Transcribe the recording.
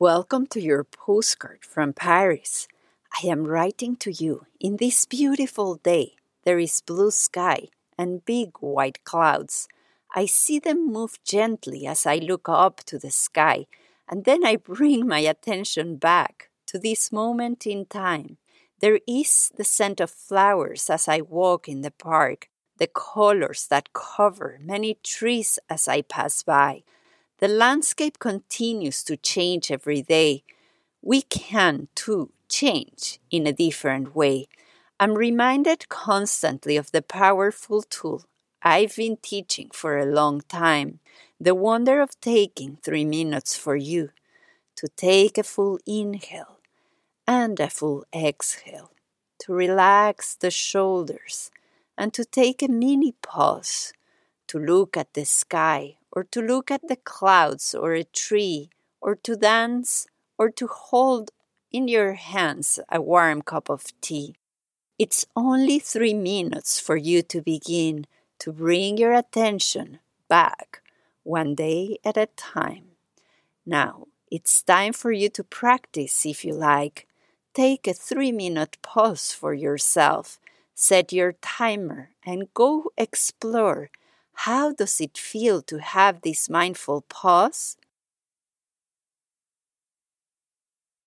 Welcome to your postcard from Paris. I am writing to you in this beautiful day. There is blue sky and big white clouds. I see them move gently as I look up to the sky, and then I bring my attention back to this moment in time. There is the scent of flowers as I walk in the park, the colors that cover many trees as I pass by. The landscape continues to change every day. We can, too, change in a different way. I'm reminded constantly of the powerful tool I've been teaching for a long time the wonder of taking three minutes for you to take a full inhale and a full exhale, to relax the shoulders and to take a mini pause, to look at the sky or to look at the clouds or a tree, or to dance, or to hold in your hands a warm cup of tea. It's only three minutes for you to begin to bring your attention back one day at a time. Now, it's time for you to practice if you like. Take a three minute pause for yourself, set your timer, and go explore how does it feel to have this mindful pause?